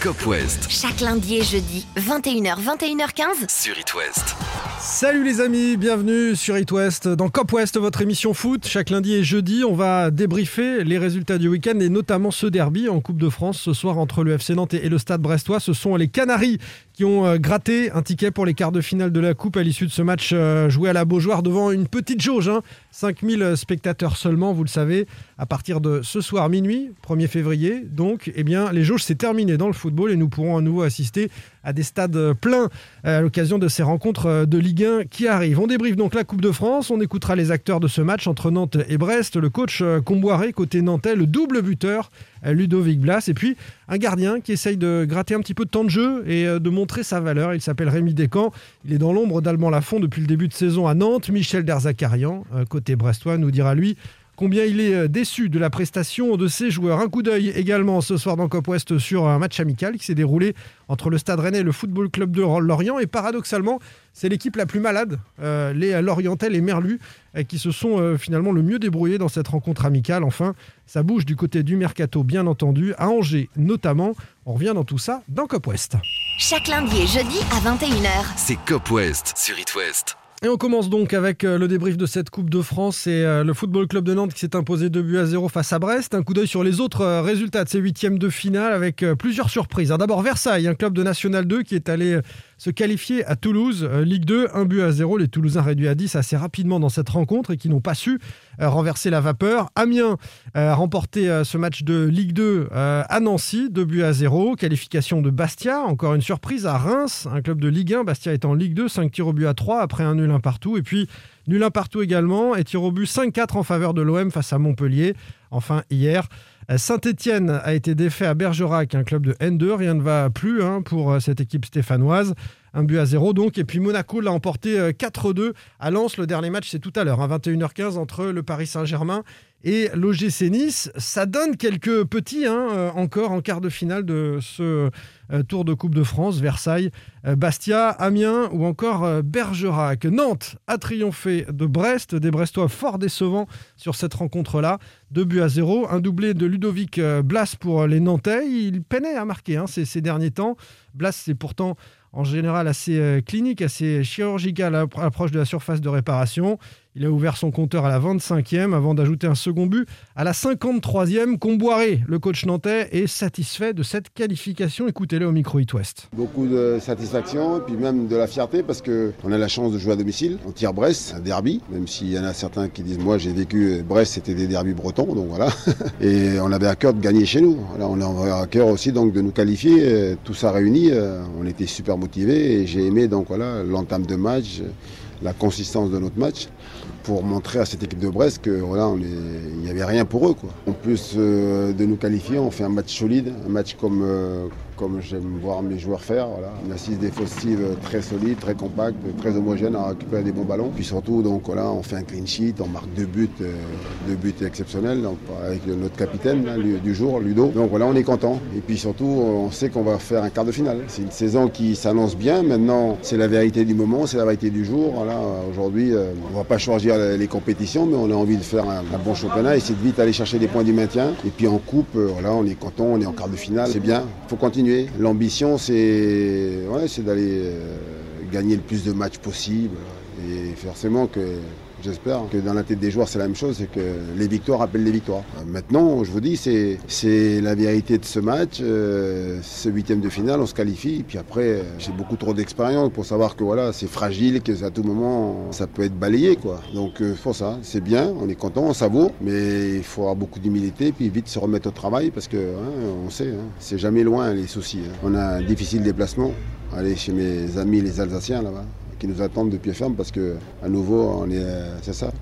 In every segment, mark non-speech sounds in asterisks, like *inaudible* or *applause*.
Cop West Chaque lundi et jeudi, 21h, 21h15 sur It West. Salut les amis, bienvenue sur It West dans Cop West, votre émission foot. Chaque lundi et jeudi, on va débriefer les résultats du week-end et notamment ce derby en Coupe de France ce soir entre le FC Nantes et le Stade Brestois. Ce sont les Canaries qui ont euh, gratté un ticket pour les quarts de finale de la Coupe à l'issue de ce match euh, joué à la Beaujoire devant une petite jauge. Hein. 5000 spectateurs seulement, vous le savez, à partir de ce soir minuit, 1er février. Donc, eh bien, les jauges, c'est terminé dans le football et nous pourrons à nouveau assister à des stades pleins à l'occasion de ces rencontres de Ligue 1 qui arrivent. On débriefe donc la Coupe de France, on écoutera les acteurs de ce match entre Nantes et Brest, le coach Comboiré côté nantais, le double buteur Ludovic Blas, et puis un gardien qui essaye de gratter un petit peu de temps de jeu et de montrer sa valeur. Il s'appelle Rémi Descamps, il est dans l'ombre d'Alban Lafont depuis le début de saison à Nantes. Michel Derzakarian, côté brestois, nous dira lui combien il est déçu de la prestation de ses joueurs. Un coup d'œil également ce soir dans Cop West sur un match amical qui s'est déroulé entre le Stade Rennais et le Football Club de Lorient. Et paradoxalement, c'est l'équipe la plus malade, euh, les Lorientais, les Merlus, euh, qui se sont euh, finalement le mieux débrouillés dans cette rencontre amicale. Enfin, ça bouge du côté du mercato, bien entendu, à Angers notamment. On revient dans tout ça dans Cop West. Chaque lundi et jeudi à 21h. C'est Cop West sur It West. Et on commence donc avec le débrief de cette Coupe de France et le Football Club de Nantes qui s'est imposé 2 buts à 0 face à Brest. Un coup d'œil sur les autres résultats de ces huitièmes de finale avec plusieurs surprises. D'abord Versailles, un club de National 2 qui est allé se qualifier à Toulouse, Ligue 2, 1 but à 0. Les Toulousains réduits à 10 assez rapidement dans cette rencontre et qui n'ont pas su renverser la vapeur. Amiens a remporté ce match de Ligue 2 à Nancy, 2 buts à 0. Qualification de Bastia, encore une surprise à Reims, un club de Ligue 1. Bastia est en Ligue 2, 5 tirs au but à 3 après un nul un partout. Et puis nul un partout également et tir au but 5-4 en faveur de l'OM face à Montpellier. Enfin, hier, Saint-Etienne a été défait à Bergerac, un club de N2. Rien ne va plus hein, pour cette équipe stéphanoise. Un but à zéro donc. Et puis Monaco l'a emporté 4-2 à Lens. Le dernier match, c'est tout à l'heure, à 21h15 entre le Paris Saint-Germain et l'OGC Nice. Ça donne quelques petits hein, encore en quart de finale de ce Tour de Coupe de France. Versailles, Bastia, Amiens ou encore Bergerac. Nantes a triomphé de Brest. Des Brestois fort décevants sur cette rencontre-là. 2 buts à 0. Un doublé de Ludovic Blas pour les Nantais. Il peinait à marquer hein, ces derniers temps. Blas, c'est pourtant en général assez clinique, assez chirurgical à l'approche de la surface de réparation. Il a ouvert son compteur à la 25e avant d'ajouter un second but à la 53e. Comboiré, le coach nantais, est satisfait de cette qualification. Écoutez-le au micro It West. Beaucoup de satisfaction et puis même de la fierté parce qu'on a la chance de jouer à domicile. On tire Brest, un derby, même s'il y en a certains qui disent Moi j'ai vécu Brest, c'était des derbys bretons, donc voilà. *laughs* Et on avait à cœur de gagner chez nous. On a à cœur aussi donc de nous qualifier. Tout ça réuni, on était super motivés et j'ai aimé donc voilà l'entame de match, la consistance de notre match pour montrer à cette équipe de Brest que voilà, il n'y avait rien pour eux. En plus euh, de nous qualifier, on fait un match solide, un match comme, euh, comme j'aime voir mes joueurs faire. Voilà. Une assise défensive très solide, très compacte, très homogène à récupérer des bons ballons. Puis surtout, donc, on fait un clean sheet, on marque deux buts, euh, deux buts exceptionnels avec notre capitaine du jour, Ludo. Donc voilà, on est content. Et puis surtout, on sait qu'on va faire un quart de finale. C'est une saison qui s'annonce bien. Maintenant, c'est la vérité du moment, c'est la vérité du jour. Voilà, aujourd'hui, on ne va pas choisir les compétitions, mais on a envie de faire un, un bon championnat, essayer de vite aller chercher des points du maintien. Et puis en coupe, euh, voilà, on est content, on est en quart de finale, c'est bien. Il faut continuer. L'ambition, c'est d'aller euh, gagner le plus de matchs possible. Et forcément que J'espère que dans la tête des joueurs, c'est la même chose, c'est que les victoires appellent les victoires. Maintenant, je vous dis, c'est la vérité de ce match. Euh, ce huitième de finale, on se qualifie. Puis après, j'ai beaucoup trop d'expérience pour savoir que voilà, c'est fragile, que à tout moment, ça peut être balayé. Quoi. Donc, euh, pour ça, c'est bien, on est content, on savoure, mais il faut avoir beaucoup d'humilité, puis vite se remettre au travail, parce que hein, on sait, hein, c'est jamais loin les soucis. Hein. On a un difficile déplacement. Aller chez mes amis les Alsaciens là-bas qui nous attendent de pied ferme parce que à nouveau on est c'est ça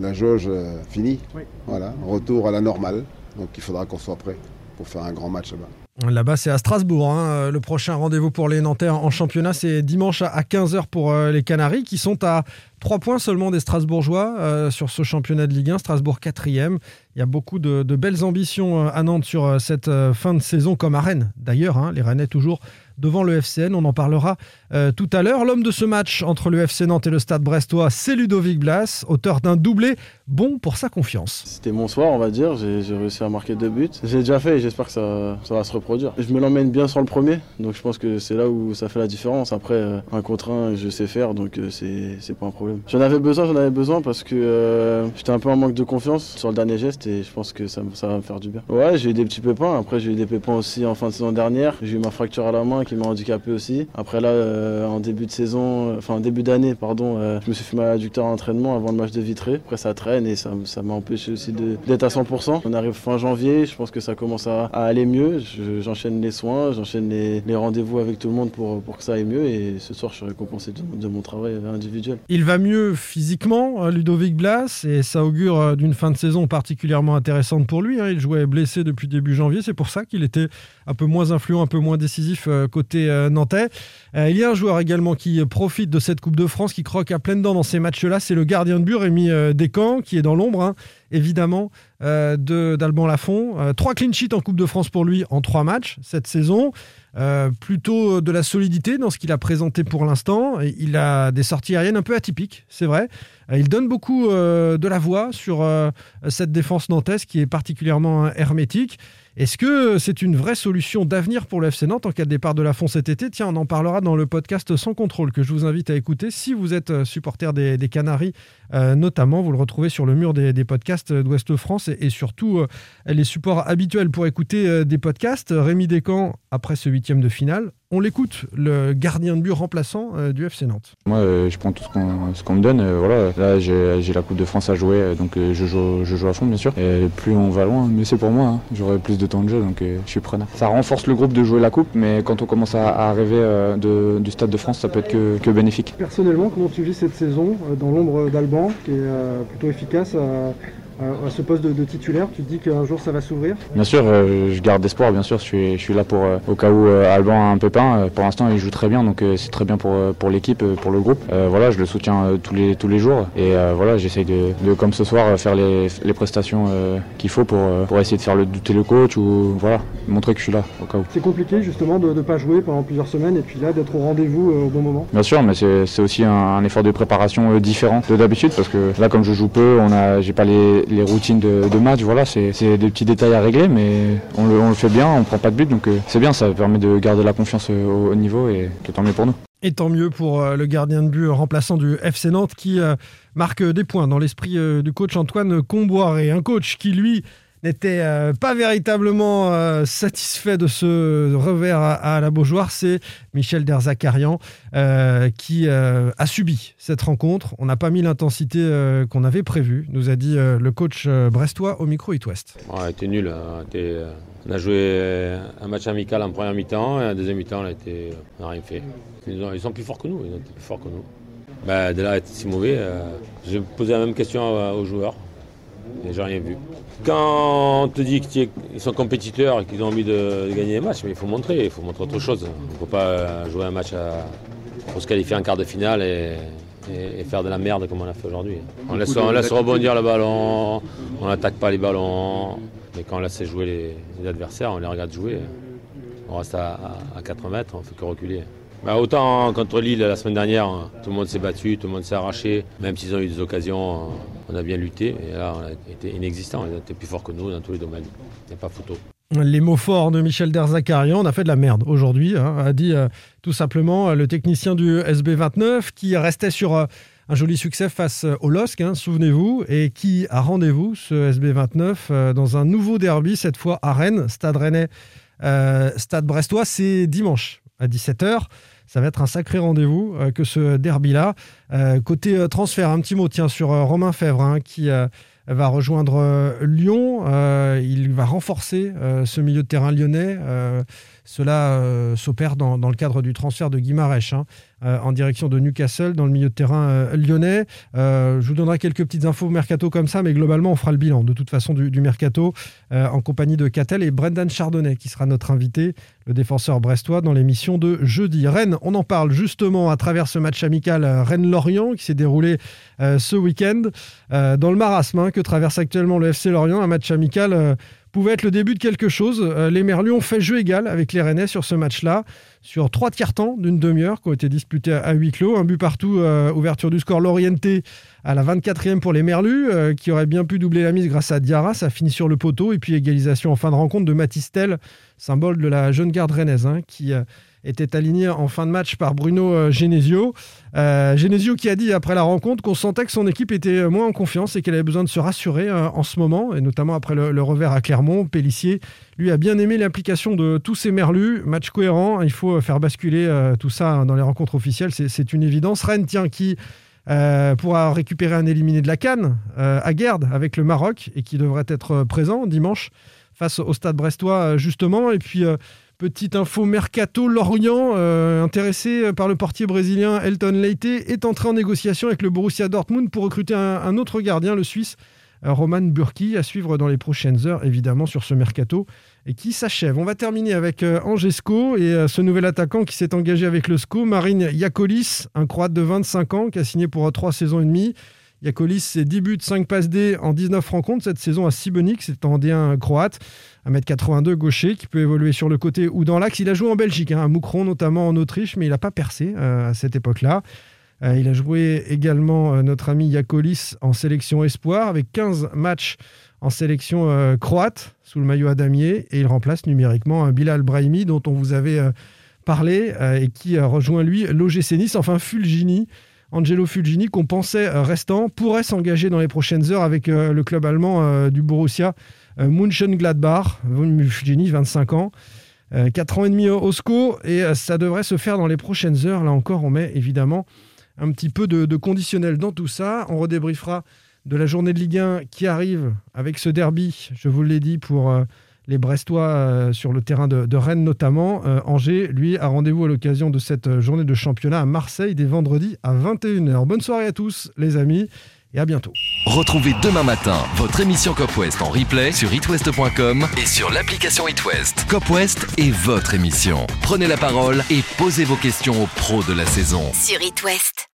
la jauge finie voilà retour à la normale donc il faudra qu'on soit prêt pour faire un grand match là-bas Là-bas, c'est à Strasbourg. Hein. Le prochain rendez-vous pour les Nantais en championnat, c'est dimanche à 15h pour les Canaries, qui sont à 3 points seulement des Strasbourgeois euh, sur ce championnat de Ligue 1. Strasbourg 4e. Il y a beaucoup de, de belles ambitions à Nantes sur cette fin de saison, comme à Rennes. D'ailleurs, hein, les Rennais toujours devant le FCN. On en parlera euh, tout à l'heure. L'homme de ce match entre le FC Nantes et le Stade Brestois, c'est Ludovic Blas, auteur d'un doublé bon pour sa confiance. C'était mon soir, on va dire. J'ai réussi à marquer deux buts. J'ai déjà fait et j'espère que ça, va se reproduire. Je me l'emmène bien sur le premier, donc je pense que c'est là où ça fait la différence. Après, euh, un contre un, je sais faire, donc euh, c'est pas un problème. J'en avais besoin, j'en avais besoin parce que j'étais un peu en manque de confiance sur le dernier geste et je pense que ça, ça va me faire du bien. Ouais, j'ai eu des petits pépins. Après, j'ai eu des pépins aussi en fin de saison dernière. J'ai eu ma fracture à la main qui m'a handicapé aussi. Après là, en début de saison, euh, enfin en début d'année, pardon, euh, je me suis fait mal adducteur à l'entraînement avant le match de Vitré. Après ça traîne et ça, m'a empêché aussi d'être à 100%. On arrive fin janvier, je pense que ça commence à, aller mieux. J'enchaîne les soins, j'enchaîne les, rendez-vous avec tout le monde pour, que ça aille mieux et ce soir je suis récompensé de, mon travail individuel. Il va mieux physiquement, Ludovic Blas, et ça augure d'une fin de saison particulièrement intéressante pour lui. Hein. Il jouait blessé depuis début janvier, c'est pour ça qu'il était un peu moins influent, un peu moins décisif côté nantais. il y a un joueur également qui profite de cette Coupe de France, qui croque à pleines dents dans ces matchs-là, c'est le gardien de but Rémi euh, Descamps, qui est dans l'ombre, hein, évidemment, euh, d'Alban Lafont. Euh, trois clean sheets en Coupe de France pour lui en trois matchs cette saison. plutôt de la solidité dans ce qu'il a présenté pour l'instant. Il a des sorties aériennes un peu atypiques, c'est vrai. Il donne beaucoup de la voix sur cette défense nantaise qui est particulièrement hermétique. Est-ce que c'est une vraie solution d'avenir pour le FC Nantes en cas de départ de la Fond cet été? Tiens, on en parlera dans le podcast Sans contrôle que je vous invite à écouter si vous êtes euh, supporter des, Canaries, euh, notamment. Vous le retrouvez sur le mur des, podcasts d'Ouest France et, surtout euh, les supports habituels pour écouter des podcasts. Rémi Descamps, après ce huitième de finale, on l'écoute, le gardien de but remplaçant euh, du FC Nantes. Moi, euh, je prends tout ce qu'on me donne. Euh, voilà. Là, j'ai la Coupe de France à jouer, donc je joue, je, joue, à fond, bien sûr. Et plus on va loin, mieux c'est pour moi. Hein. J'aurai plus de temps de jeu, donc je suis preneur. Ça renforce le groupe de jouer la Coupe, mais quand on commence à, rêver du Stade de France, ça peut être que, que, bénéfique. Personnellement, comment tu vis cette saison dans l'ombre d'Alban, qui est plutôt efficace à ce poste de, titulaire Tu te dis qu'un jour ça va s'ouvrir? Bien sûr, euh, je garde espoir, bien sûr. Je suis, je suis là pour, euh, au cas où euh, Alban a un pépin. pour l'instant, il joue très bien, donc c'est très bien pour, pour l'équipe, pour le groupe. voilà, je le soutiens tous, les, tous les jours. Et voilà, j'essaye de, de, comme ce soir, faire les, les prestations qu'il faut pour, pour essayer de faire le douter le coach ou voilà, montrer que je suis là au cas où. C'est compliqué justement de ne pas jouer pendant plusieurs semaines et puis là d'être au rendez-vous au bon moment? Bien sûr, mais c'est aussi un, un, effort de préparation différent de d'habitude parce que là, comme je joue peu, on a, j'ai pas les, les routines de match. Voilà, c'est des petits détails à régler, mais on le, fait bien, on prend pas de but, donc euh, c'est bien, ça permet de garder la confiance euh, au, niveau et tant mieux pour nous. Et tant mieux pour euh, le gardien de but remplaçant du FC Nantes qui marque des points dans l'esprit du coach Antoine Comboiré. Un coach qui, lui, n'était euh, pas véritablement euh, satisfait de ce revers à, la Beaujoire, c'est Michel Derzakarian euh, qui a subi cette rencontre. On n'a pas mis l'intensité qu'on avait prévue, nous a dit le coach brestois au micro It West. On a été nul. Hein. On a joué un match amical en première mi-temps et en deuxième mi-temps, on n'a rien fait. Ils, sont plus forts que nous. Ils plus forts que nous. Bah, dès là, était si mauvais. J'ai posé la même question aux joueurs et j'ai rien vu. Quand on te dit qu'ils sont compétiteurs et qu'ils ont envie de, gagner les matchs, mais il faut montrer, il faut montrer autre chose. Il ne faut pas jouer un match pour se qualifier en quart de finale et, faire de la merde comme on a fait aujourd'hui. On laisse, rebondir le ballon, on n'attaque pas les ballons, mais quand on laisse jouer les, adversaires, on les regarde jouer. On reste à, à 4 mètres, on ne fait que reculer. Bah, autant contre Lille la semaine dernière, tout le monde s'est battu, tout le monde s'est arraché, même s'ils ont eu des occasions, on a bien lutté. Et là, on a été inexistant, on a été plus fort que nous dans tous les domaines. Il n'y a pas photo. Les mots forts de Michel Derzakarian, on a fait de la merde aujourd'hui, hein, a dit euh, tout simplement euh, le technicien du SB29 qui restait sur euh, un joli succès face au LOSC, hein, souvenez-vous, et qui a rendez-vous ce SB29 dans un nouveau derby, cette fois à Rennes, Stade Rennais, Stade Brestois, c'est dimanche à 17h. Ça va être un sacré rendez-vous euh, que ce derby-là. Euh, côté euh, transfert, un petit mot sur Romain Fèvre hein, qui va rejoindre Lyon. il va renforcer ce milieu de terrain lyonnais. cela s'opère dans, le cadre du transfert de Guimarèche. Hein. Euh, en direction de Newcastle dans le milieu de terrain euh, lyonnais. Euh, je vous donnerai quelques petites infos mercato comme ça, mais globalement, on fera le bilan de toute façon du, mercato en compagnie de Catel et Brendan Chardonnay qui sera notre invité, le défenseur brestois, dans l'émission de jeudi. Rennes, on en parle justement à travers ce match amical Rennes-Lorient qui s'est déroulé ce week-end dans le marasme hein, que traverse actuellement le FC Lorient, un match amical pouvait être le début de quelque chose. Euh, les Merlus ont fait jeu égal avec les Rennais sur ce match-là, sur trois tiers temps d'une demi-heure qui ont été disputés à huis clos. Un but partout, euh, ouverture du score l'orienté à la 24e pour les Merlus, euh, qui aurait bien pu doubler la mise grâce à Diarra. Ça finit sur le poteau. Et puis égalisation en fin de rencontre de Matistel, symbole de la jeune garde rennaise, hein, qui était aligné en fin de match par Bruno euh, Genesio. Euh, Genesio qui a dit après la rencontre qu'on sentait que son équipe était moins en confiance et qu'elle avait besoin de se rassurer euh, en ce moment, et notamment après le, revers à Clermont. Pellissier, lui, a bien aimé l'implication de tous ces merlus. Match cohérent, il faut faire basculer tout ça dans les rencontres officielles, c'est une évidence. Rennes, tiens, qui... pourra récupérer un éliminé de la Cannes à Guerde avec le Maroc et qui devrait être présent dimanche face au stade brestois justement. Et puis Petite info mercato, Lorient, euh, intéressé par le portier brésilien Elton Leite, est entré en négociation avec le Borussia Dortmund pour recruter un, autre gardien, le Suisse euh, Roman Burki, à suivre dans les prochaines heures, évidemment, sur ce mercato, et qui s'achève. On va terminer avec euh, Angesco et ce nouvel attaquant qui s'est engagé avec le SCO, Marine Yakolis, un Croate de 25 ans qui a signé pour trois saisons et demie. Yakolis, c'est 10 buts, 5 passes D en 19 rencontres cette saison à Sibenik, c'est en D1 croate. 1m82 gaucher qui peut évoluer sur le côté ou dans l'axe. Il a joué en Belgique, hein, à Moucron notamment en Autriche, mais il n'a pas percé euh, à cette époque-là. Euh, il a joué également euh, notre ami Yakolis en sélection espoir avec 15 matchs en sélection croate sous le maillot à damier et il remplace numériquement un Bilal Brahimi dont on vous avait parlé et qui rejoint lui l'OGC enfin Fulgini. Angelo Fulgini, qu'on pensait restant, pourrait s'engager dans les prochaines heures avec le club allemand du Borussia euh, Mönchengladbach, Fulgini, 25 ans. 4 euh, ans et demi au SCO et euh, ça devrait se faire dans les prochaines heures. Là encore, on met évidemment un petit peu de, conditionnel dans tout ça. On redébriefera de la journée de Ligue 1 qui arrive avec ce derby, je vous l'ai dit, pour les Brestois sur le terrain de, Rennes notamment. Angers, lui, a rendez-vous à l'occasion de cette journée de championnat à Marseille dès vendredi à 21h. Bonne soirée à tous les amis et à bientôt. Retrouvez demain matin votre émission Cop West en replay sur itwest.com et sur l'application itwest. Cop West est votre émission. Prenez la parole et posez vos questions aux pros de la saison. Sur itwest.